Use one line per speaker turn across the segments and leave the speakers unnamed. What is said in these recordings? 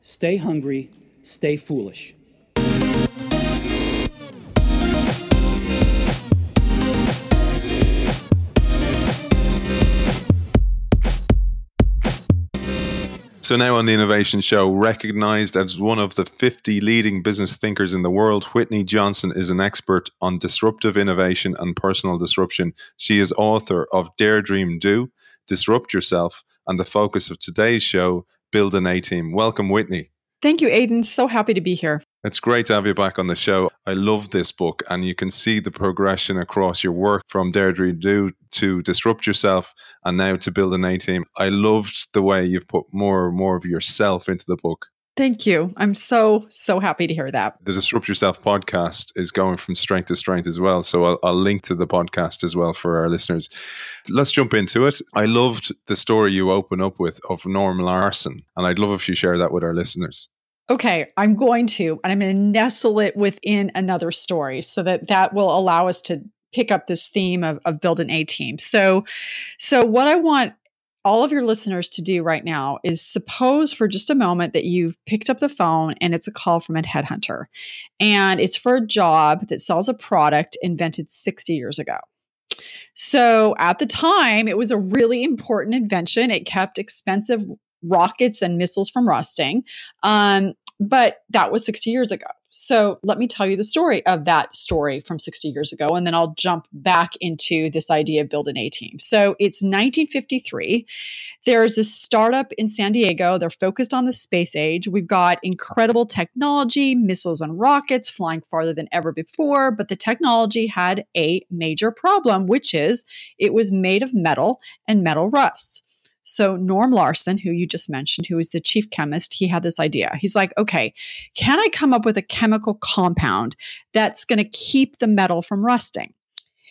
stay hungry, stay foolish.
So now on the Innovation Show, recognized as one of the 50 leading business thinkers in the world, Whitney Johnson is an expert on disruptive innovation and personal disruption. She is author of Dare Dream Do, Disrupt Yourself, and the focus of today's show, Build an A Team. Welcome, Whitney.
Thank you, Aidan. So happy to be here.
It's great to have you back on the show. I love this book, and you can see the progression across your work from Dare Dream Do to Disrupt Yourself and now to Build an A Team. I loved the way you've put more and more of yourself into the book.
Thank you. I'm so, so happy to hear that.
The Disrupt Yourself podcast is going from strength to strength as well. So I'll, I'll, link to the podcast as well for our listeners. Let's jump into it. I loved the story you open up with of Norm Larsen, and I'd love if you share that with our listeners.
Okay, I'm going to, and I'm going to nestle it within another story so that that will allow us to pick up this theme of, of build an A team. So, so what I want all of your listeners to do right now is suppose for just a moment that you've picked up the phone and it's a call from a headhunter and it's for a job that sells a product invented 60 years ago. So at the time, it was a really important invention. It kept expensive rockets and missiles from rusting. Um, but that was 60 years ago. So let me tell you the story of that story from 60 years ago, and then I'll jump back into this idea of build an A team. So it's 1953. There's a startup in San Diego. They're focused on the space age. We've got incredible technology, missiles and rockets flying farther than ever before, but the technology had a major problem, which is it was made of metal and metal rusts. So, Norm Larsen, who you just mentioned, who is the chief chemist, he had this idea. He's like, okay, can I come up with a chemical compound that's going to keep the metal from rusting?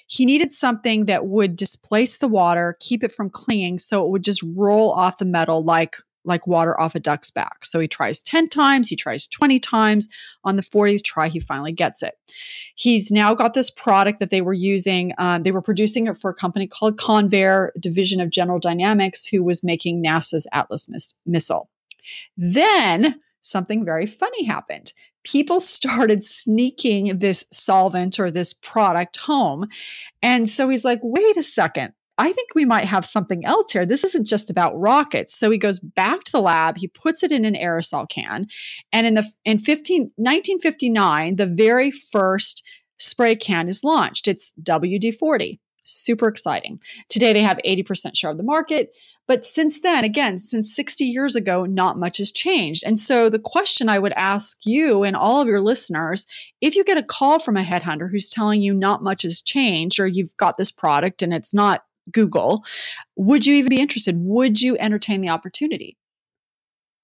He needed something that would displace the water, keep it from clinging, so it would just roll off the metal like like water off a duck's back. So he tries 10 times, he tries 20 times. On the 40th try, he finally gets it. He's now got this product that they were using. Um, they were producing it for a company called Convair, division of General Dynamics, who was making NASA's Atlas miss- missile. Then something very funny happened. People started sneaking this solvent or this product home. And so he's like, wait a second I think we might have something else here. This isn't just about rockets. So he goes back to the lab, he puts it in an aerosol can, and in the in 15, 1959, the very first spray can is launched. It's WD-40. Super exciting. Today they have 80% share of the market, but since then, again, since 60 years ago, not much has changed. And so the question I would ask you and all of your listeners, if you get a call from a headhunter who's telling you not much has changed or you've got this product and it's not Google, would you even be interested? Would you entertain the opportunity?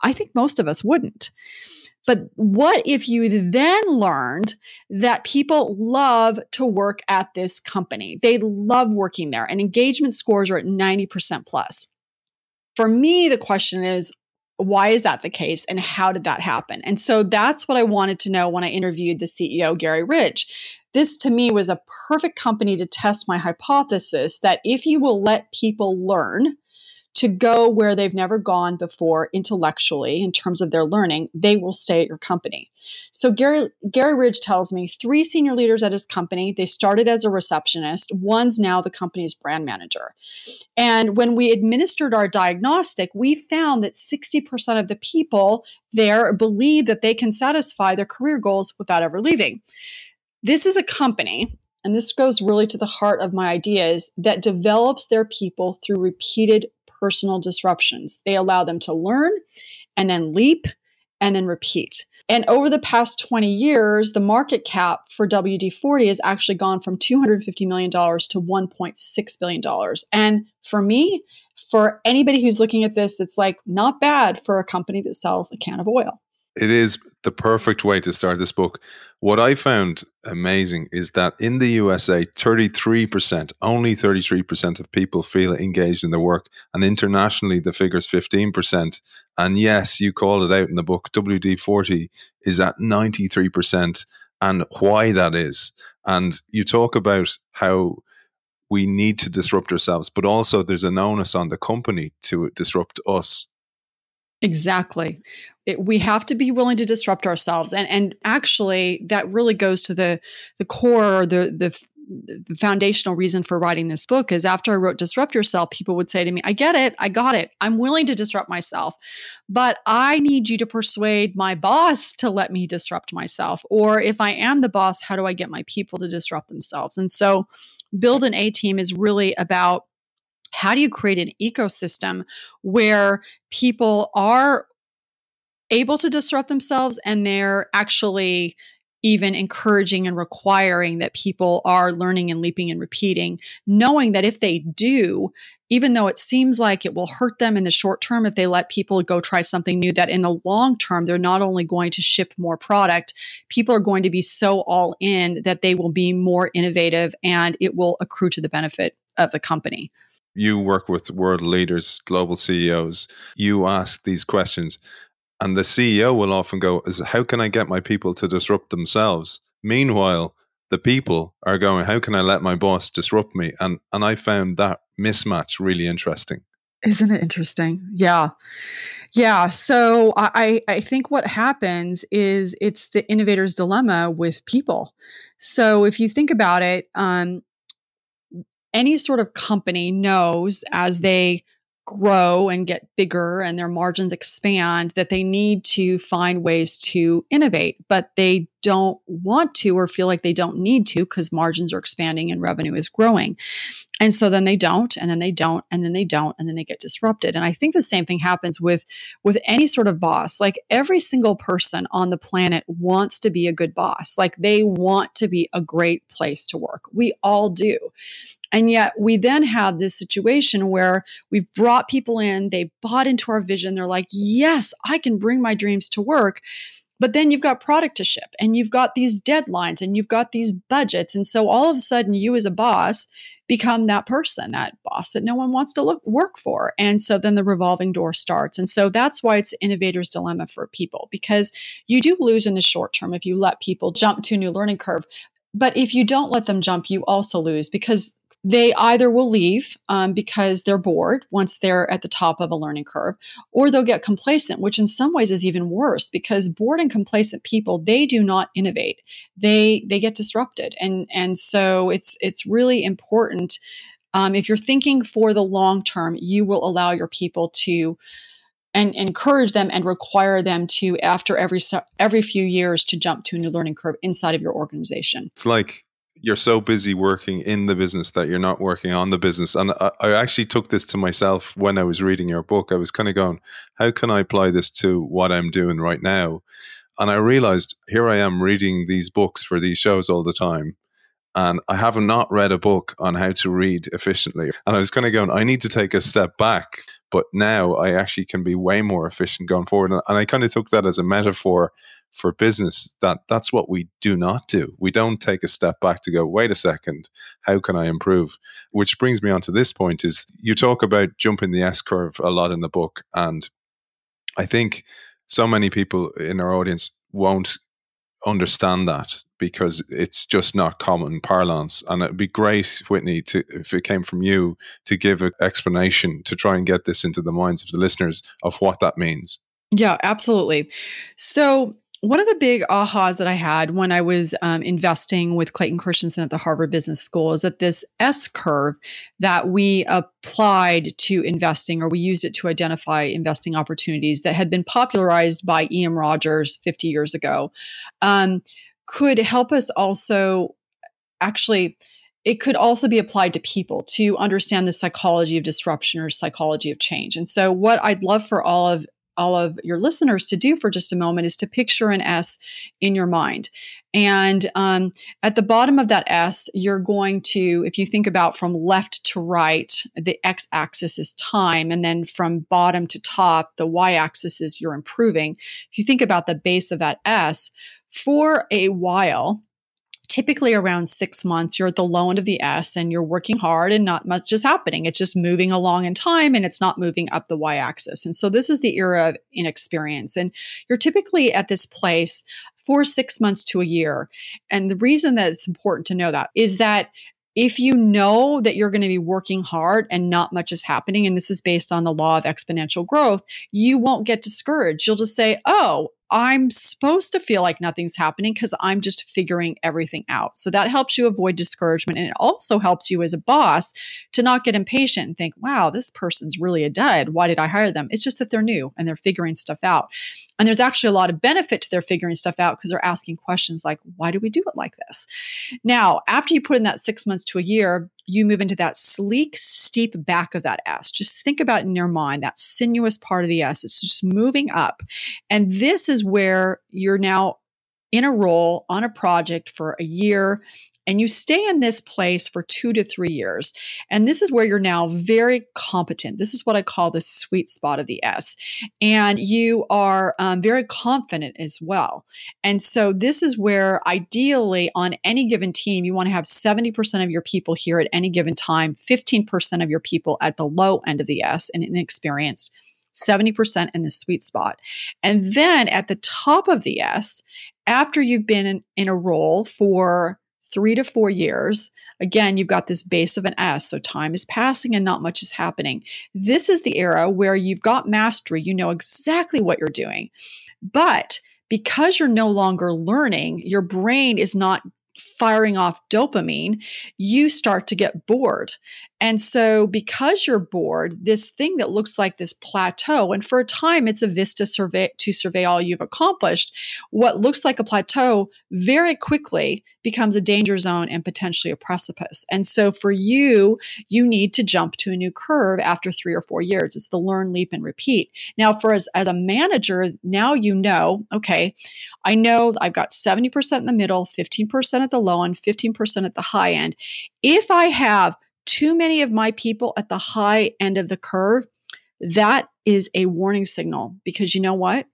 I think most of us wouldn't. But what if you then learned that people love to work at this company? They love working there and engagement scores are at 90% plus. For me, the question is, why is that the case and how did that happen? And so that's what I wanted to know when I interviewed the CEO, Gary Ridge. This to me was a perfect company to test my hypothesis that if you will let people learn, to go where they've never gone before intellectually in terms of their learning, they will stay at your company. So Gary, Gary Ridge tells me three senior leaders at his company, they started as a receptionist. One's now the company's brand manager. And when we administered our diagnostic, we found that 60% of the people there believe that they can satisfy their career goals without ever leaving. This is a company and this goes really to the heart of my ideas that develops their people through repeated personal disruptions. They allow them to learn and then leap and then repeat. And over the past 20 years, the market cap for WD 40 has actually gone from $250 million to $1.6 billion. And for me, for anybody who's looking at this, it's like not bad for a company that sells a can of oil
it is the perfect way to start this book. What I found amazing is that in the USA, 33%, only 33% of people feel engaged in their work. And internationally, the figure's 15%. And yes, you called it out in the book, WD 40 is at 93%, and why that is. And you talk about how we need to disrupt ourselves, but also there's an onus on the company to disrupt us
Exactly. It, we have to be willing to disrupt ourselves, and and actually, that really goes to the the core, the the the foundational reason for writing this book is after I wrote Disrupt Yourself, people would say to me, I get it. I got it. I'm willing to disrupt myself, but I need you to persuade my boss to let me disrupt myself. Or if I am the boss, how do I get my people to disrupt themselves? And so, Build an A team is really about how do you create an ecosystem where people are able to disrupt themselves and they're actually even encouraging and requiring that people are learning and leaping and repeating, knowing that if they do, even though it seems like it will hurt them in the short term if they let people go try something new, that in the long term, they're not only going to ship more product, people are going to be so all in that they will be more innovative and it will accrue to the benefit of the company
you work with world leaders, global CEOs, you ask these questions, and the CEO will often go, "Is how can I get my people to disrupt themselves?" Meanwhile, the people are going, "How can I let my boss disrupt me?" And and I found that mismatch really interesting.
Isn't it interesting? Yeah. Yeah. So I, I think what happens is it's the innovator's dilemma with people. So if you think about it, um, any sort of company knows as they grow and get bigger and their margins expand that they need to find ways to innovate but they don't want to or feel like they don't need to because margins are expanding and revenue is growing. And so then they don't and then they don't and then they don't and then they get disrupted. And i think the same thing happens with with any sort of boss. Like every single person on the planet wants to be a good boss. Like they want to be a great place to work. We all do and yet we then have this situation where we've brought people in, they bought into our vision. They're like, yes, I can bring my dreams to work. But then you've got product to ship and you've got these deadlines and you've got these budgets. And so all of a sudden, you as a boss become that person, that boss that no one wants to look, work for. And so then the revolving door starts. And so that's why it's innovator's dilemma for people because you do lose in the short term if you let people jump to a new learning curve. But if you don't let them jump, you also lose because they either will leave um, because they're bored once they're at the top of a learning curve or they'll get complacent which in some ways is even worse because bored and complacent people they do not innovate. They they get disrupted. And and so it's it's really important um, if you're thinking for the long term you will allow your people to and encourage them and require them to after every every few years to jump to a new learning curve inside of your organization.
It's like you're so busy working in the business that you're not working on the business. And I, I, actually took this to myself when I was reading your book. I was kind of going, how can I apply this to what I'm doing right now? And I realized here I am reading these books for these shows all the time. And I have not read a book on how to read efficiently. And I was kind of going, I need to take a step back. But now I actually can be way more efficient going forward. And I kind of took that as a metaphor for business that that's what we do not do. We don't take a step back to go, wait a second, how can I improve? Which brings me on to this point is you talk about jumping the S curve a lot in the book. And I think so many people in our audience won't understand that because it's just not common parlance. And it'd be great, Whitney, to if it came from you to give an explanation to try and get this into the minds of the listeners of what that means.
Yeah, absolutely. So one of the big ahas that I had when I was um, investing with Clayton Christensen at the Harvard Business School is that this S curve that we applied to investing, or we used it to identify investing opportunities that had been popularized by E.M. Rogers 50 years ago, um, could help us also actually it could also be applied to people to understand the psychology of disruption or psychology of change. And so, what I'd love for all of all of your listeners to do for just a moment is to picture an S in your mind. And um, at the bottom of that S, you're going to, if you think about from left to right, the X axis is time. And then from bottom to top, the Y axis is you're improving. If you think about the base of that S, for a while, typically around six months, you're at the low end of the S and you're working hard and not much is happening. It's just moving along in time and it's not moving up the Y axis. And so this is the era of inexperience. And you're typically at this place for six months to a year. And the reason that it's important to know that is that if you know that you're going to be working hard and not much is happening, and this is based on the law of exponential growth, you won't get discouraged. You'll just say, Oh, I'm supposed to feel like nothing's happening because I'm just figuring everything out. So that helps you avoid discouragement. And it also helps you as a boss to not get impatient and think, wow, this person's really a dud. Why did I hire them? It's just that they're new and they're figuring stuff out. And there's actually a lot of benefit to their figuring stuff out because they're asking questions like, why do we do it like this? Now, after you put in that six months to a year, you move into that sleek, steep back of that S. Just think about in your mind that sinuous part of the S. It's just moving up. And this is where you're now in a role on a project for a year and you stay in this place for two to three years. And this is where you're now very competent. This is what I call the sweet spot of the S. And you are um, very confident as well. And so this is where ideally on any given team, you want to have 70% of your people here at any given time, 15% of your people at the low end of the S and inexperienced. 70% in the sweet spot. And then at the top of the S, after you've been in, in a role for three to four years, again, you've got this base of an S. So time is passing and not much is happening. This is the era where you've got mastery. You know exactly what you're doing. But because you're no longer learning, your brain is not firing off dopamine, you start to get bored. And so, because you're bored, this thing that looks like this plateau, and for a time it's a vista survey to survey all you've accomplished, what looks like a plateau very quickly becomes a danger zone and potentially a precipice. And so, for you, you need to jump to a new curve after three or four years. It's the learn, leap, and repeat. Now, for as, as a manager, now you know, okay, I know I've got 70% in the middle, 15% at the low end, 15% at the high end. If I have too many of my people at the high end of the curve, that is a warning signal because you know what?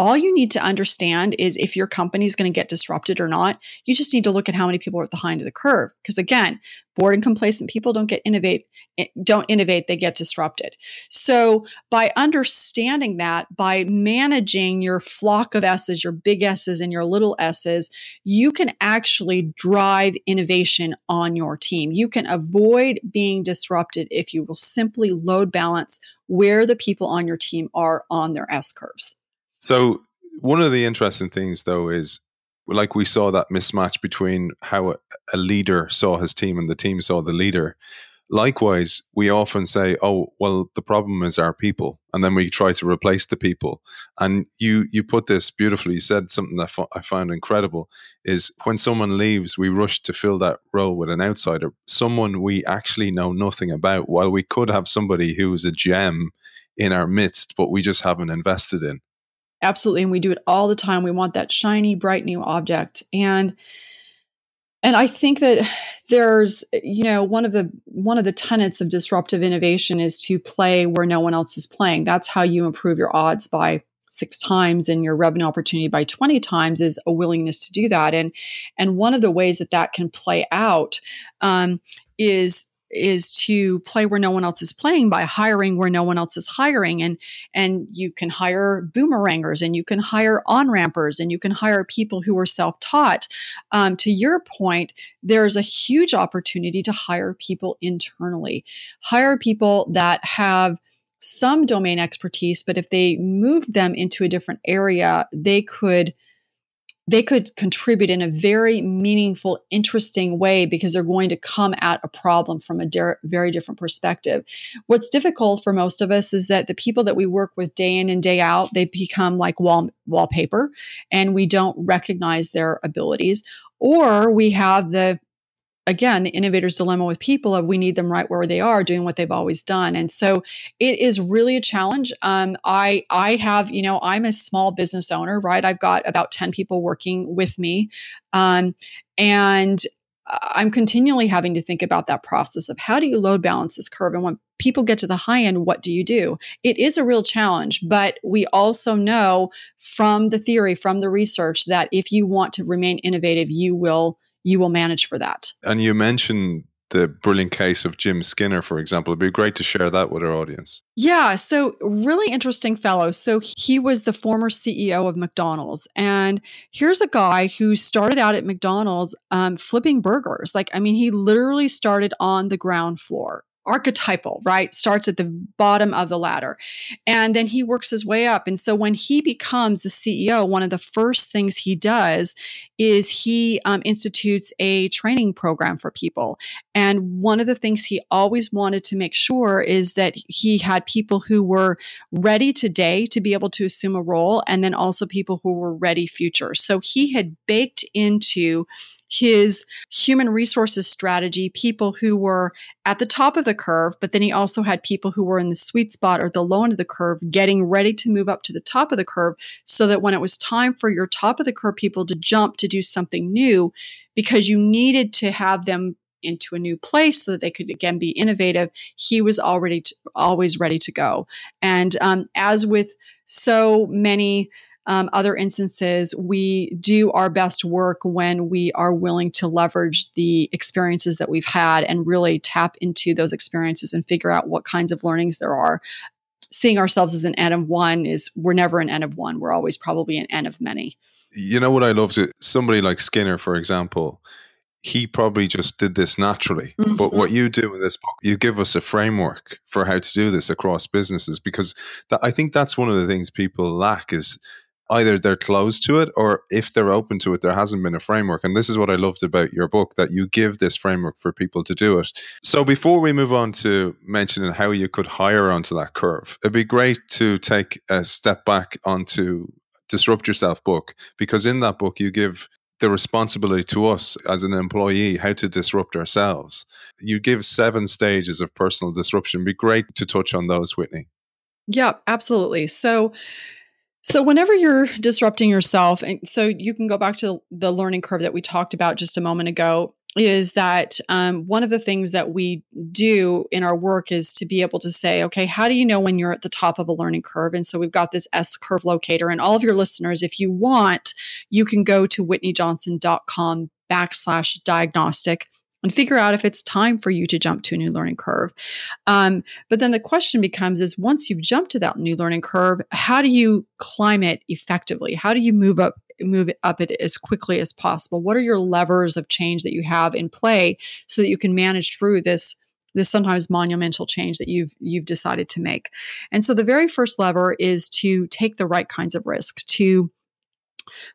All you need to understand is if your company is going to get disrupted or not. You just need to look at how many people are at the high end of the curve. Because again, bored and complacent people don't get innovate eh, don't innovate they get disrupted so by understanding that by managing your flock of s's your big s's and your little s's you can actually drive innovation on your team you can avoid being disrupted if you will simply load balance where the people on your team are on their s curves
so one of the interesting things, though, is like we saw that mismatch between how a leader saw his team and the team saw the leader. Likewise, we often say, "Oh, well, the problem is our people," and then we try to replace the people. And you you put this beautifully. You said something that I found incredible: is when someone leaves, we rush to fill that role with an outsider, someone we actually know nothing about. While we could have somebody who is a gem in our midst, but we just haven't invested in.
Absolutely. And we do it all the time. We want that shiny, bright new object. And and I think that there's, you know, one of the one of the tenets of disruptive innovation is to play where no one else is playing. That's how you improve your odds by six times and your revenue opportunity by 20 times is a willingness to do that and and one of the ways that that can play out um, is is to play where no one else is playing by hiring where no one else is hiring. And and you can hire boomerangers and you can hire on rampers and you can hire people who are self-taught. Um, to your point there's a huge opportunity to hire people internally. Hire people that have some domain expertise but if they moved them into a different area they could they could contribute in a very meaningful, interesting way because they're going to come at a problem from a de- very different perspective. What's difficult for most of us is that the people that we work with day in and day out, they become like wall wallpaper and we don't recognize their abilities. Or we have the again the innovator's dilemma with people of we need them right where they are doing what they've always done. And so it is really a challenge. Um, i i have you know i'm a small business owner right? I've got about 10 people working with me. Um, and i'm continually having to think about that process of how do you load balance this curve? And when people get to the high end what do you do? It is a real challenge but we also know from the theory from the research that if you want to remain innovative you will you will manage for that.
And you mentioned the brilliant case of Jim Skinner, for example. It'd be great to share that with our audience.
Yeah, so really interesting fellow. So he was the former CEO of McDonald's, and here's a guy who started out at McDonald's um, flipping burgers. Like, I mean, he literally started on the ground floor archetypal, right? Starts at the bottom of the ladder. And then he works his way up. And so when he becomes the CEO, one of the first things he does is he um, institutes a training program for people. And one of the things he always wanted to make sure is that he had people who were ready today to be able to assume a role, and then also people who were ready future. So he had baked into his human resources strategy people who were at the top of the curve, but then he also had people who were in the sweet spot or the low end of the curve getting ready to move up to the top of the curve so that when it was time for your top of the curve people to jump to do something new, because you needed to have them into a new place so that they could again be innovative he was already always ready to go. And um, as with so many um, other instances, we do our best work when we are willing to leverage the experiences that we've had and really tap into those experiences and figure out what kinds of learnings there are. Seeing ourselves as an N of one is we're never an N of one. We're always probably an N of many.
You know what I love to somebody like Skinner, for example, he probably just did this naturally. Mm-hmm. But what you do in this book, you give us a framework for how to do this across businesses because that, I think that's one of the things people lack is either they're closed to it or if they're open to it, there hasn't been a framework. And this is what I loved about your book that you give this framework for people to do it. So before we move on to mentioning how you could hire onto that curve, it'd be great to take a step back onto Disrupt Yourself book because in that book you give the responsibility to us as an employee how to disrupt ourselves. You give seven stages of personal disruption. It'd be great to touch on those, Whitney.
Yeah, absolutely. So so, whenever you're disrupting yourself, and so you can go back to the learning curve that we talked about just a moment ago, is that um, one of the things that we do in our work is to be able to say, okay, how do you know when you're at the top of a learning curve? And so we've got this S curve locator. And all of your listeners, if you want, you can go to whitneyjohnson.com backslash diagnostic and figure out if it's time for you to jump to a new learning curve. Um, but then the question becomes is once you've jumped to that new learning curve, how do you climb it effectively? How do you move up move up it as quickly as possible? What are your levers of change that you have in play so that you can manage through this this sometimes monumental change that you've you've decided to make. And so the very first lever is to take the right kinds of risks to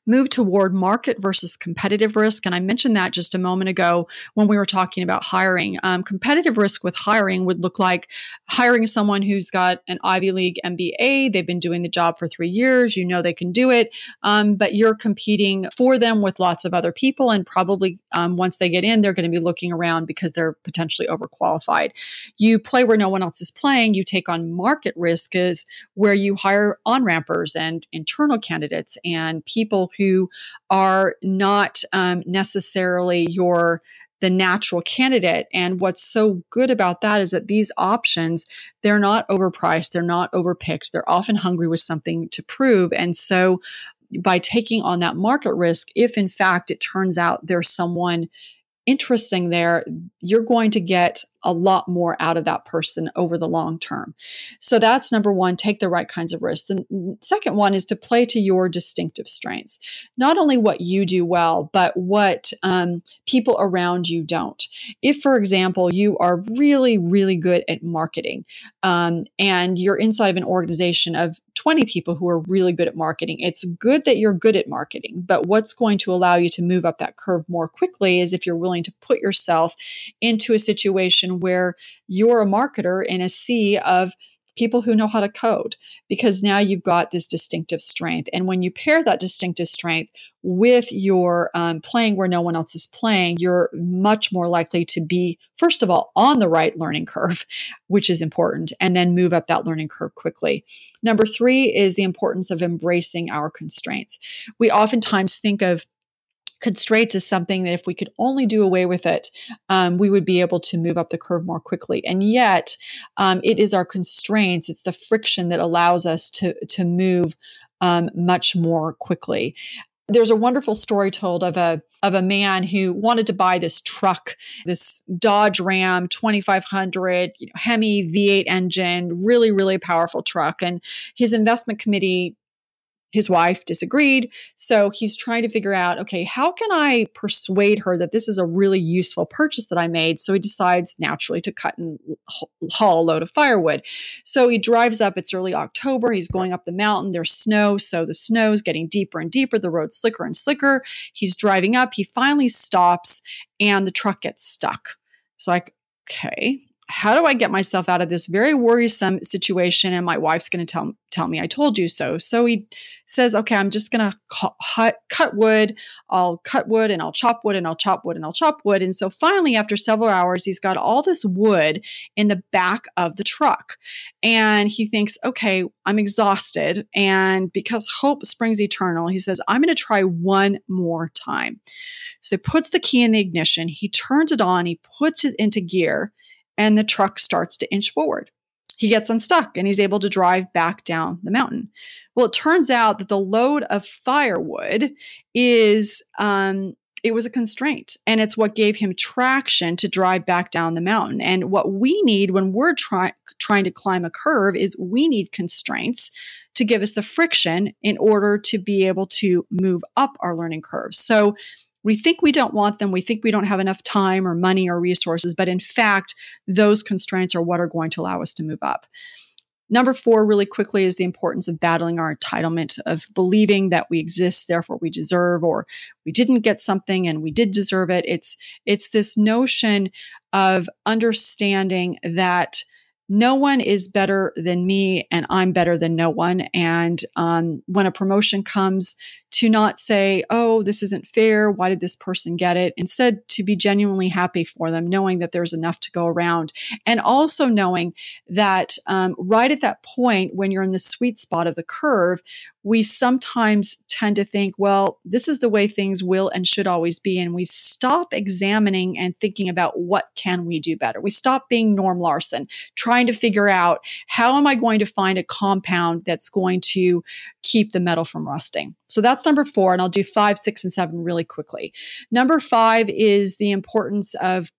move toward market versus competitive risk. And I mentioned that just a moment ago when we were talking about hiring. Um, competitive risk with hiring would look like hiring someone who's got an Ivy League MBA. They've been doing the job for three years. You know they can do it, um, but you're competing for them with lots of other people. And probably um, once they get in, they're going to be looking around because they're potentially overqualified. You play where no one else is playing. You take on market risk is where you hire on rampers and internal candidates and people people who are not um, necessarily your the natural candidate. And what's so good about that is that these options they're not overpriced they're not overpicked they're often hungry with something to prove. And so by taking on that market risk if in fact it turns out there's someone interesting there, you're going to get a lot more out of that person over the long term. So that's number one, take the right kinds of risks. The second one is to play to your distinctive strengths, not only what you do well, but what um, people around you don't. If, for example, you are really, really good at marketing um, and you're inside of an organization of 20 people who are really good at marketing. It's good that you're good at marketing, but what's going to allow you to move up that curve more quickly is if you're willing to put yourself into a situation where you're a marketer in a sea of people who know how to code because now you've got this distinctive strength. And when you pair that distinctive strength with your um, playing where no one else is playing, you're much more likely to be, first of all, on the right learning curve, which is important, and then move up that learning curve quickly. Number three is the importance of embracing our constraints. We oftentimes think of constraints is something that if we could only do away with it, um, we would be able to move up the curve more quickly. And yet, um, it is our constraints, it's the friction that allows us to, to move um, much more quickly. there's a wonderful story told of a of a man who wanted to buy this truck, this Dodge Ram 2500, you know, Hemi V8 engine, really really powerful truck and his investment committee his wife disagreed. So he's trying to figure out okay, how can I persuade her that this is a really useful purchase that I made? So he decides naturally to cut and haul a load of firewood. So he drives up, it's early October, he's going up the mountain, there's snow. So the snow is getting deeper and deeper, the road's slicker and slicker. He's driving up, he finally stops, and the truck gets stuck. It's like, okay, how do I get myself out of this very worrisome situation? And my wife's going to tell tell me I told you so. So he says, "Okay, I'm just going to cut, cut wood. I'll cut wood and I'll chop wood and I'll chop wood and I'll chop wood." And so finally, after several hours, he's got all this wood in the back of the truck, and he thinks, "Okay, I'm exhausted." And because hope springs eternal, he says, "I'm going to try one more time." So he puts the key in the ignition. He turns it on. He puts it into gear and the truck starts to inch forward. He gets unstuck and he's able to drive back down the mountain. Well, it turns out that the load of firewood is um, it was a constraint and it's what gave him traction to drive back down the mountain and what we need when we're try- trying to climb a curve is we need constraints to give us the friction in order to be able to move up our learning curve so we think we don't want them. We think we don't have enough time or money or resources. But in fact, those constraints are what are going to allow us to move up. Number four, really quickly, is the importance of battling our entitlement, of believing that we exist, therefore we deserve, or we didn't get something and we did deserve it. It's it's this notion of understanding that no one is better than me and I'm better than no one. And um, when a promotion comes, to not say, oh, this isn't fair. Why did this person get it? Instead, to be genuinely happy for them, knowing that there's enough to go around. And also knowing that um, right at that point, when you're in the sweet spot of the curve, we sometimes tend to think, well, this is the way things will and should always be. And we stop examining and thinking about what can we do better. We stop being Norm Larsen, trying to figure out how am I going to find a compound that's going to keep the metal from rusting. So that's number four. And I'll do five, six, and seven really quickly. Number five is the importance of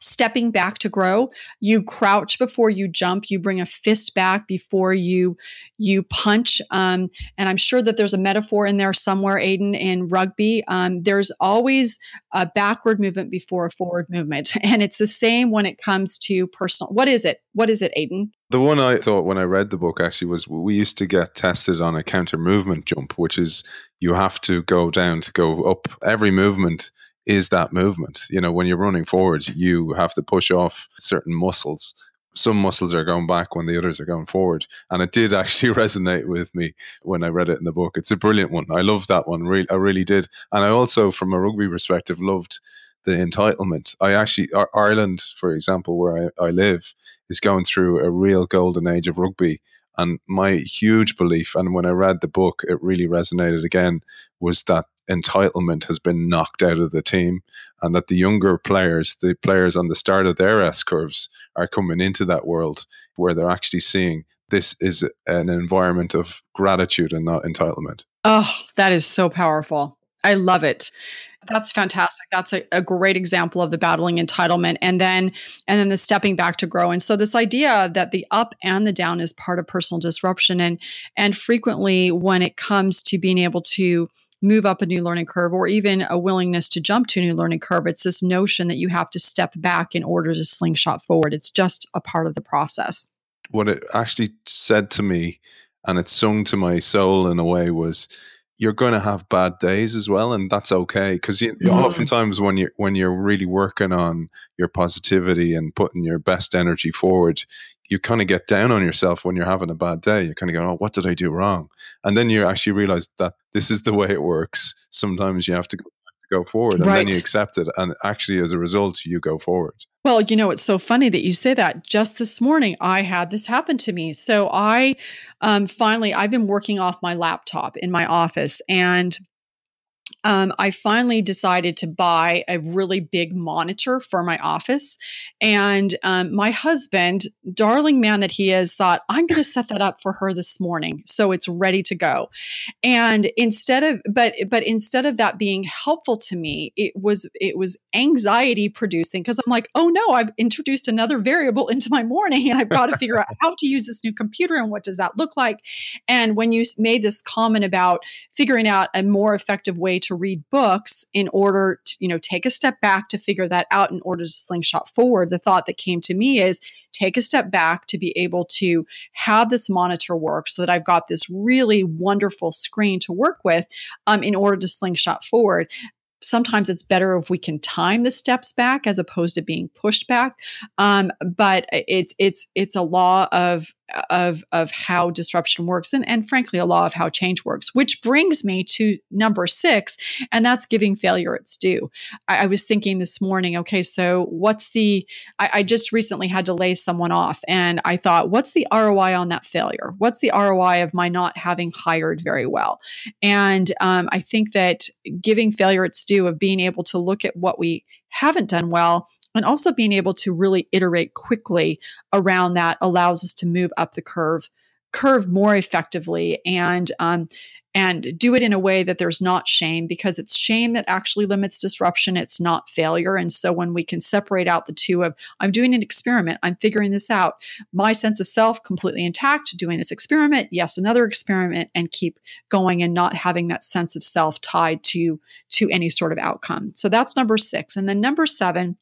stepping back to grow. You crouch before you jump. You bring a fist back before you you punch um, and i'm sure that there's a metaphor in there somewhere aidan in rugby. Um, there's always a backward movement before a forward movement and it's the same when it comes to personal what is it? What is it aidan?
The one I thought when I read the book actually was we used to get tested on a counter movement jump, which is you have to go down to go up. Every movement is that movement. You know, when you're running forward, you have to push off certain muscles. Some muscles are going back when the others are going forward. And it did actually resonate with me when I read it in the book. It's a brilliant one. I love that one. Really, I really did. And I also, from a rugby perspective, loved the entitlement. I actually, Ireland, for example, where I, I live, is going through a real golden age of rugby. And my huge belief, and when I read the book, it really resonated again, was that entitlement has been knocked out of the team and that the younger players, the players on the start of their S curves, are coming into that world where they're actually seeing this is an environment of gratitude and not entitlement.
Oh, that is so powerful. I love it. That's fantastic. That's a, a, great example of the battling entitlement and then and then the stepping back to grow. And so this idea that the up and the down is part of personal disruption and and frequently when it comes to being able to move up a new learning curve or even a willingness to jump to a new learning curve, it's this notion that you have to step back in order to slingshot forward. It's just a part of the process.
What it actually said to me and it sung to my soul in a way was you're going to have bad days as well, and that's okay because you, mm. oftentimes when you when you're really working on your positivity and putting your best energy forward, you kind of get down on yourself when you're having a bad day. You kind of go, "Oh, what did I do wrong?" And then you actually realize that this is the way it works. Sometimes you have to go go forward and right. then you accept it and actually as a result you go forward.
Well you know it's so funny that you say that. Just this morning i had this happen to me. So i um, finally i've been working off my laptop in my office and um, I finally decided to buy a really big monitor for my office. And um, my husband, darling man that he is, thought, I'm going to set that up for her this morning. So it's ready to go. And instead of, but, but instead of that being helpful to me, it was, it was anxiety producing because I'm like, oh no, I've introduced another variable into my morning and I've got to figure out how to use this new computer and what does that look like. And when you made this comment about figuring out a more effective way to to read books in order to, you know, take a step back to figure that out in order to slingshot forward. The thought that came to me is take a step back to be able to have this monitor work so that I've got this really wonderful screen to work with um, in order to slingshot forward sometimes it's better if we can time the steps back as opposed to being pushed back um, but it's it's it's a law of of of how disruption works and and frankly a law of how change works which brings me to number six and that's giving failure its due. I, I was thinking this morning okay so what's the I, I, just recently had to lay someone off and i thought what's the roi on that failure? What's the roi of my not having hired very well? And um, i think that giving failure its due of being able to look at what we haven't done well and also being able to really iterate quickly around that allows us to move up the curve curve more effectively and um, and do it in a way that there's not shame because it's shame that actually limits disruption it's not failure. And so when we can separate out the two of i'm doing an experiment i'm figuring this out my sense of self completely intact doing this experiment yes another experiment and keep going and not having that sense of self tied to to any sort of outcome. So that's number 6 and then number 7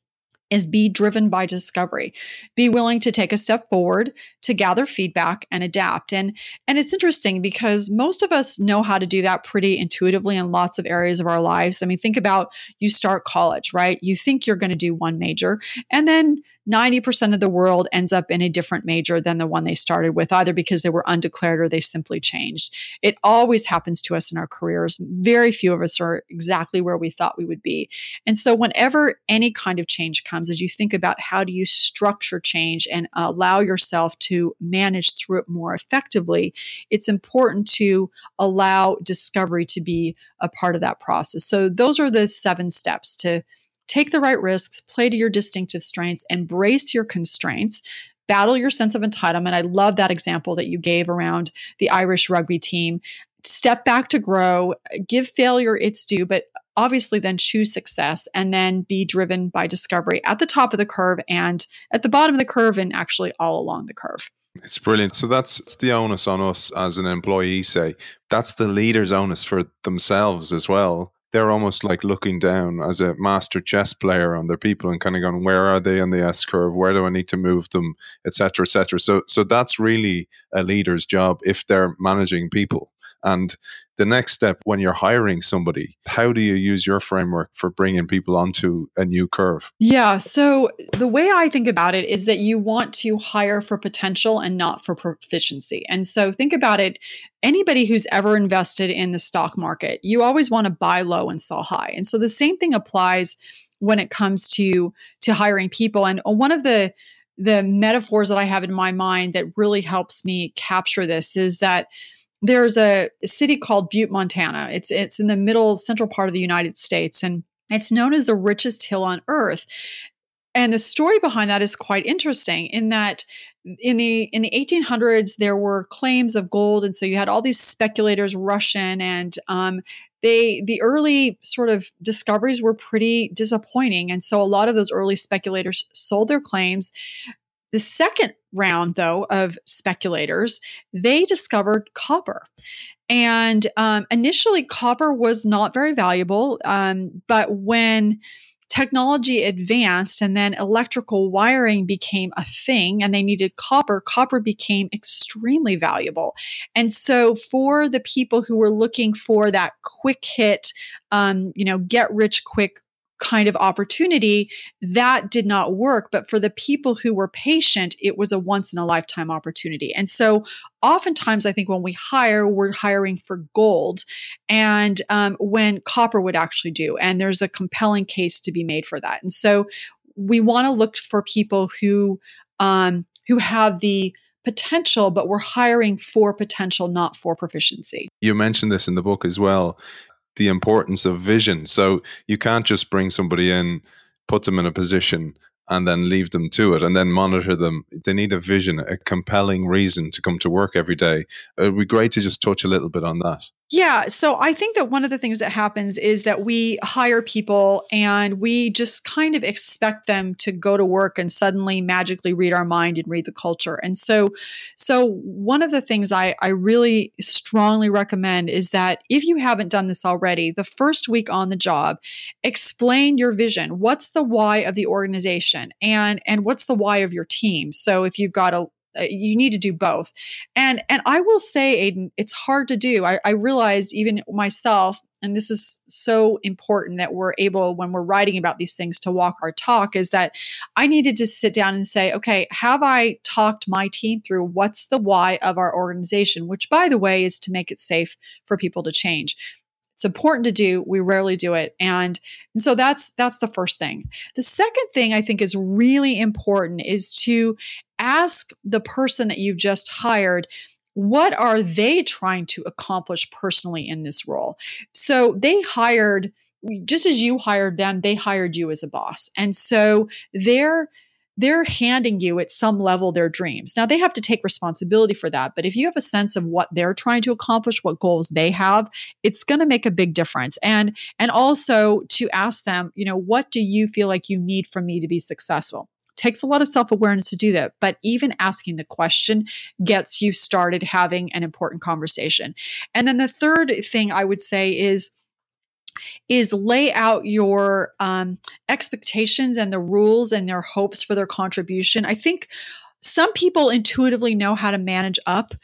is be driven by discovery. Be willing to take a step forward to gather feedback and adapt. And and it's interesting because most of us know how to do that pretty intuitively in lots of areas of our lives. I mean think about you start college right? You think you're going to do one major and then 90% of the world ends up in a different major than the one they started with, either because they were undeclared or they simply changed. It always happens to us in our careers. Very few of us are exactly where we thought we would be. And so, whenever any kind of change comes, as you think about how do you structure change and allow yourself to manage through it more effectively, it's important to allow discovery to be a part of that process. So, those are the seven steps to Take the right risks, play to your distinctive strengths, embrace your constraints, battle your sense of entitlement. I love that example that you gave around the Irish rugby team. Step back to grow, give failure its due, but obviously then choose success and then be driven by discovery at the top of the curve and at the bottom of the curve and actually all along the curve.
It's brilliant. So that's the onus on us as an employee, say. That's the leader's onus for themselves as well they're almost like looking down as a master chess player on their people and kind of going, where are they on the S curve? Where do I need to move them, etc., etc. So, so that's really a leader's job if they're managing people. And the next step when you're hiring somebody, how do you use your framework for bringing people onto a new curve?
Yeah. So the way I think about it is that you want to hire for potential and not for proficiency. And so think about it anybody who's ever invested in the stock market, you always want to buy low and sell high. And so the same thing applies when it comes to to hiring people. And uh, one of the the metaphors that I have in my mind that really helps me capture this is that there's a, city called Butte, Montana. It's it's in the middle central part of the United States, and it's known as the richest hill on earth. And the story behind that is quite interesting in that in the in the 1800s there were claims of gold and so you had all these speculators rush in and um, they the early sort of discoveries were pretty disappointing and so a lot of those early speculators sold their claims the second round, though, of speculators, they discovered copper. And um, initially, copper was not very valuable. Um, but when technology advanced and then electrical wiring became a thing and they needed copper, copper became extremely valuable. And so, for the people who were looking for that quick hit, um, you know, get rich quick kind of opportunity, that did not work. But for the people who were patient, it was a once in a lifetime opportunity. And so, oftentimes, I think when we hire, we're hiring for gold, and um, when copper would actually do. And there's a compelling case to be made for that. And so, we want to look for people who um, who have the potential, but we're hiring for potential, not for proficiency.
You mentioned this in the book as well the importance of vision. So you can't just bring somebody in, put them in a position, and then leave them to it and then monitor them. They need a vision, a compelling reason to come to work every day. It would be great to just touch a little bit on that.
Yeah. So I think that one of the things that happens is that we hire people and we just kind of expect them to go to work and suddenly magically read our mind and read the culture. And so, so one of the things I, I really strongly recommend is that if you haven't done this already, the first week on the job, explain your vision. What's the why of the organization and, and what's the why of your team? So if you've got a, Uh, you need to do both. And and i will say aidan it's hard to do. I, I realized even myself and this is so important that we're able when we're writing about these things to walk our talk is that i needed to sit down and say okay have i talked my team through what's the why of our organization? Which by the way is to make it safe for people to change. It's important to do. We rarely do it. And, and so that's that's the first thing. The second thing i think is really important is to ask the person that you've just hired what are they trying to accomplish personally in this role? So they hired, just as you hired them, they hired you as a boss. And so they're they're handing you at some level their dreams. Now they have to take responsibility for that, but if you have a sense of what they're trying to accomplish, what goals they have, it's going to make a big difference. And and also to ask them, you know, what do you feel like you need from me to be successful? Takes a lot of self awareness to do that. But even asking the question gets you started having an important conversation. And then the third thing I would say is, is lay out your um, expectations and the rules and their hopes for their contribution. I think some people intuitively know how to manage up,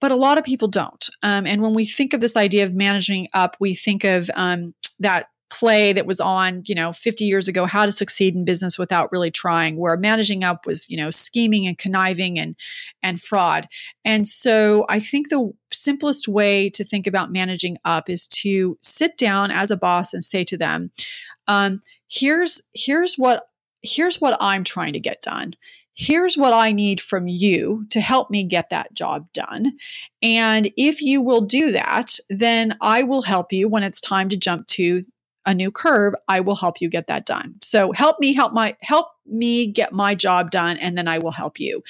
but a lot of people don't. Um, and when we think of this idea of managing up, we think of um, that play that was on, you know, 50 years ago, how to succeed in business without really trying, where managing up was, you know, scheming and conniving and and fraud. And so I think the simplest way to think about managing up is to sit down as a boss and say to them, um, here's here's what here's what I'm trying to get done here's what I need from you to help me get that job done. And if you will do that, then I will help you when it's time to jump to a new curve, I will help you get that done. So help me help my help me get my job done and then I will help you.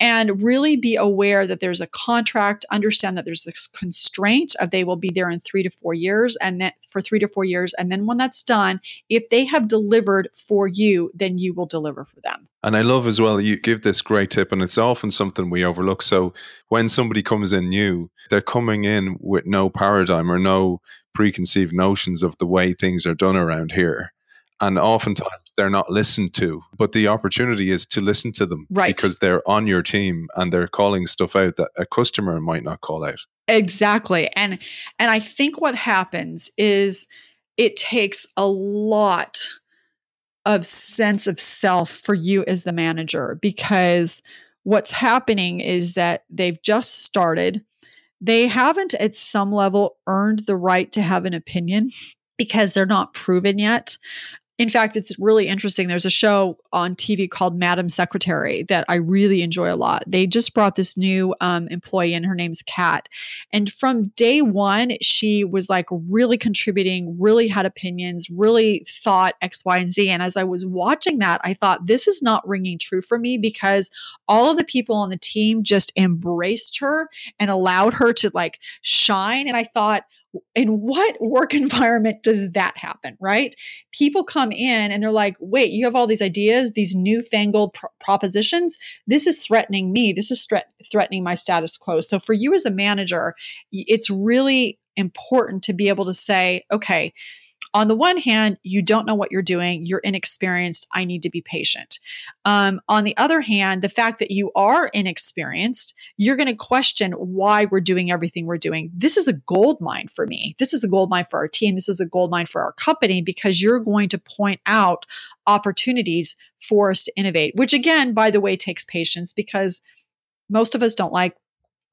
And really be aware that there's a contract, understand that there's this constraint of they will be there in 3 to 4 years and that for 3 to 4 years and then when that's done, if they have delivered for you, then you will deliver for them.
And I love as well you give this great tip and it's often something we overlook. So when somebody comes in new, they're coming in with no paradigm or no preconceived notions of the way things are done around here. And oftentimes they're not listened to but the opportunity is to listen to them
right.
because they're on your team and they're calling stuff out that a customer might not call out.
Exactly. And and i think what happens is it takes a lot of sense of self for you as the manager because what's happening is that they've just started they haven't at some level earned the right to have an opinion because they're not proven yet. In fact, it's really interesting. There's a show on TV called Madam Secretary that I really enjoy a lot. They just brought this new um, employee in. Her name's Kat. And from day one, she was like really contributing, really had opinions, really thought X, Y, and Z. And as I was watching that, I thought, this is not ringing true for me because all of the people on the team just embraced her and allowed her to like shine. And I thought, in what work environment does that happen, right? People come in and they're like, wait, you have all these ideas, these newfangled pr- propositions. This is threatening me. This is thre- threatening my status quo. So for you as a manager, it's really important to be able to say, okay, on the one hand, you don't know what you're doing, you're inexperienced, I need to be patient. Um, on the other hand, the fact that you are inexperienced, you're going to question why we're doing everything we're doing. This is a gold mine for me. This is a gold mine for our team. This is a gold mine for our company because you're going to point out opportunities for us to innovate, which again, by the way, takes patience because most of us don't like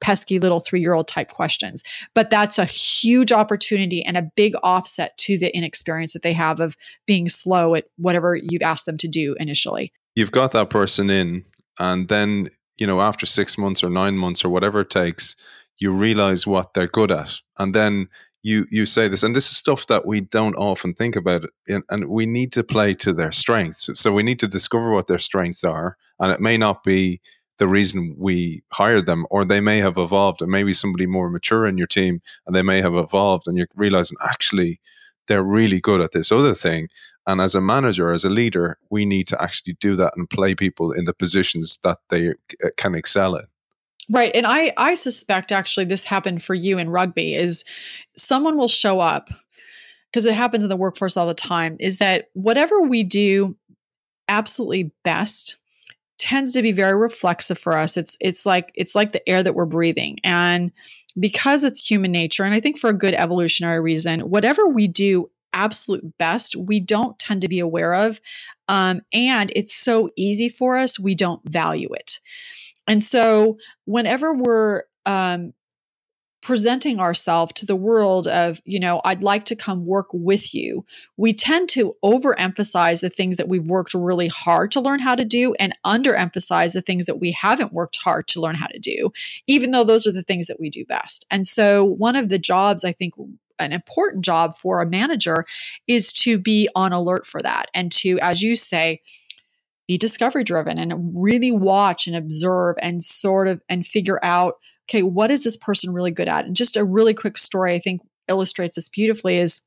pesky little three year old type questions. But that's a huge opportunity and a big offset to the inexperience that they have of being slow at whatever you've asked them to do initially.
You've got that person in, and then, you know, after six months or nine months or whatever it takes, you realize what they're good at. And then you you say this, and this is stuff that we don't often think about, and we need to play to their strengths. So we need to discover what their strengths are, and it may not be the reason we hired them, or they may have evolved, and maybe somebody more mature in your team, and they may have evolved, and you're realizing actually they're really good at this other thing. And as a manager, as a leader, we need to actually do that and play people in the positions that they uh, can excel in.
Right. And I I suspect actually this happened for you in rugby is someone will show up because it happens in the workforce all the time is that whatever we do absolutely best tends to be very reflexive for us. It's it's like it's like the air that we're breathing. And because it's human nature and I think for a good evolutionary reason, whatever we do absolute best, we don't tend to be aware of. Um, and it's so easy for us, we don't value it. And so, whenever we're um, presenting ourselves to the world of, you know, I'd like to come work with you, we tend to overemphasize the things that we've worked really hard to learn how to do and underemphasize the things that we haven't worked hard to learn how to do, even though those are the things that we do best. And so, one of the jobs I think an important job for a manager is to be on alert for that and to, as you say, be discovery driven and really watch and observe and sort of and figure out okay what is this person really good at? And just a really quick story i think illustrates this beautifully is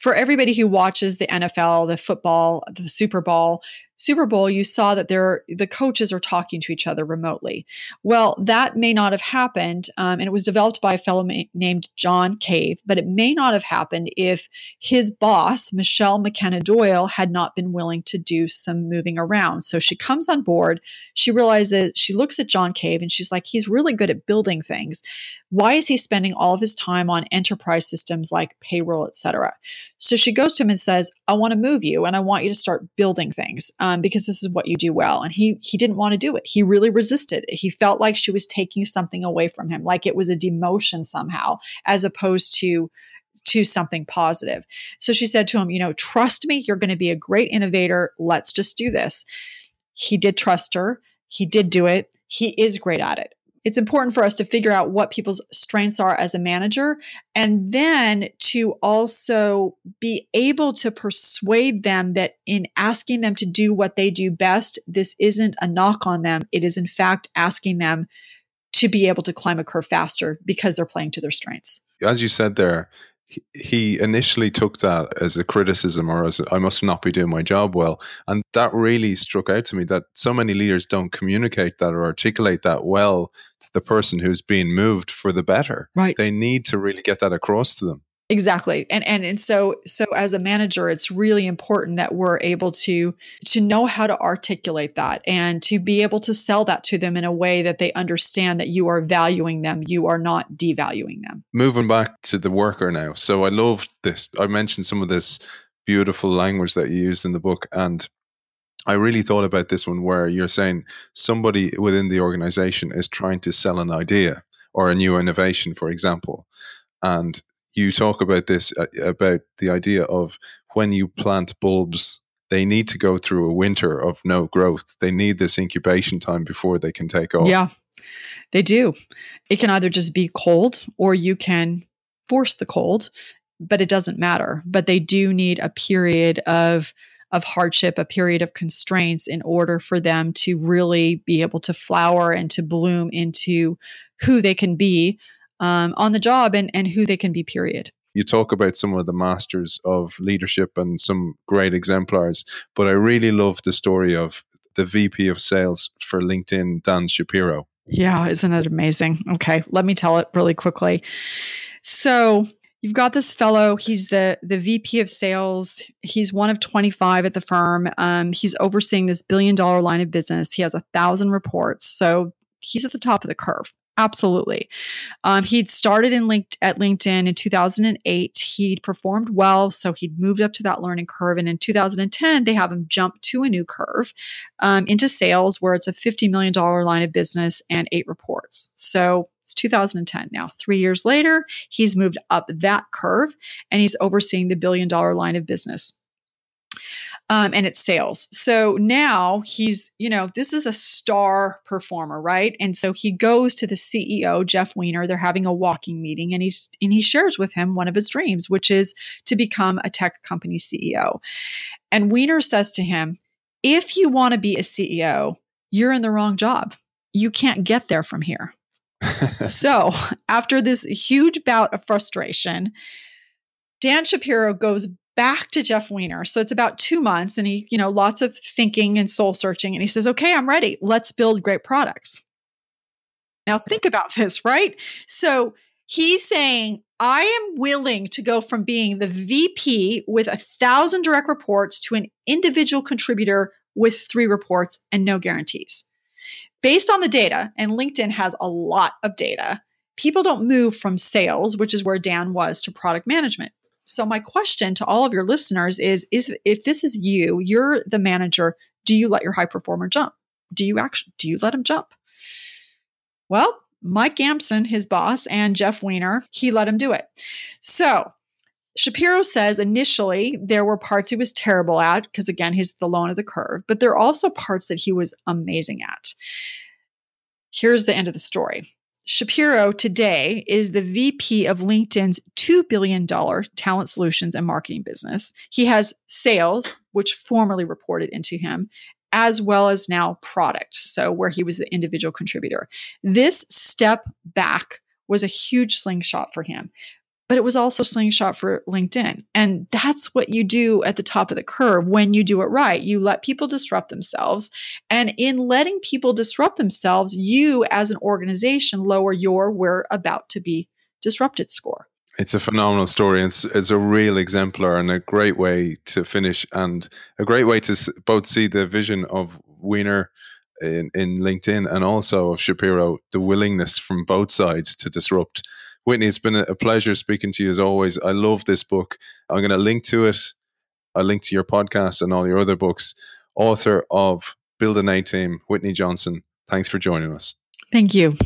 for everybody who watches the NFL, the football, the Super Bowl, Super Bowl, you saw that there the coaches are talking to each other remotely. Well, that may not have happened, um, and it was developed by a fellow ma- named John Cave. But it may not have happened if his boss, Michelle McKenna Doyle, had not been willing to do some moving around. So she comes on board. She realizes she looks at John Cave and she's like, he's really good at building things. Why is he spending all of his time on enterprise systems like payroll, et cetera? So she goes to him and says, I want to move you and I want you to start building things Um, because this is what you do well. And he he didn't want to do it. He really resisted. He felt like she was taking something away from him, like it was a demotion somehow, as opposed to to something positive. So she said to him, you know, trust me, you're going to be a great innovator. Let's just do this. He did trust her. He did do it. He is great at it it's important for us to figure out what people's strengths are as a manager and then to also be able to persuade them that in asking them to do what they do best, this isn't a knock on them. It is, in fact, asking them to be able to climb a curve faster because they're playing to their strengths.
As you said there, he initially took that as a criticism or as a, I must not be doing my job well. And that really struck out to me that so many leaders don't communicate that or articulate that well to the person who's being moved for the better.
Right.
They need to really get that across to them.
Exactly. And and and so so as a manager it's really important that we're able to to know how to articulate that and to be able to sell that to them in a way that they understand that you are valuing them, you are not devaluing them.
Moving back to the worker now. So I loved this. I mentioned some of this beautiful language that you used in the book and I really thought about this one where you're saying somebody within the organization is trying to sell an idea or a new innovation for example and you talk about this uh, about the idea of when you plant bulbs they need to go through a winter of no growth. They need this incubation time before they can take off.
Yeah they do. It can either just be cold or you can force the cold but it doesn't matter. But they do need a period of of hardship a period of constraints in order for them to really be able to flower and to bloom into who they can be um, on the job and, and who they can be, period.
You talk about some of the masters of leadership and some great exemplars, but I really love the story of the VP of sales for LinkedIn, Dan Shapero.
Yeah, isn't it amazing? Okay, let me tell it really quickly. So, you've got this fellow he's the the vp of sales he's one of 25 at the firm um, he's overseeing this billion dollar line of business he has a thousand reports so he's at the top of the curve Absolutely. Um, he'd started in linked at LinkedIn in 2008. He'd performed well, so he'd moved up to that learning curve. And in 2010, they have him jump to a new curve um, into sales, where it's a $50 million line of business and eight reports. So it's 2010 now. Three years later, he's moved up that curve and he's overseeing the billion dollar line of business. Um, and it's sales. So now he's, you know, this is a star performer, right? And so he goes to the CEO, Jeff Weiner. They're having a walking meeting, and he's and he shares with him one of his dreams, which is to become a tech company CEO. And Weiner says to him, "If you want to be a CEO, you're in the wrong job. You can't get there from here." so after this huge bout of frustration, Dan Shapero goes back to Jeff Weiner. So it's about two months, and he, you know, lots of thinking and soul searching. And he says, Okay, I'm ready. Let's build great products. Now, think about this, right? So he's saying, I am willing to go from being the VP with a thousand direct reports to an individual contributor with three reports and no guarantees. Based on the data, and LinkedIn has a lot of data, people don't move from sales, which is where Dan was, to product management. So my question to all of your listeners is is if this is you, you're the manager, do you let your high performer jump? Do you actually do you let him jump? Well, Mike Gamson, his boss, and Jeff Weiner, he let him do it. So Shapero says initially there were parts he was terrible at, because again, he's the low end of the curve, but there are also parts that he was amazing at. Here's the end of the story. Shapero today is the VP of LinkedIn's $2 billion talent solutions and marketing business. He has sales, which formerly reported into him, as well as now product, so where he was the individual contributor. This step back was a huge slingshot for him but it was also slingshot for LinkedIn. And that's what you do at the top of the curve when you do it right. You let people disrupt themselves. And in letting people disrupt themselves, you as an organization lower your we're about to be disrupted score.
It's a phenomenal story. It's, it's a real exemplar and a great way to finish, and a great way to both see the vision of Weiner in, in LinkedIn and also of Shapero, the willingness from both sides to disrupt Whitney, it's been a pleasure speaking to you as always. I love this book. I'm going to link to it. I'll link to your podcast and all your other books. Author of Build an A Team, Whitney Johnson. Thanks for joining us.
Thank you.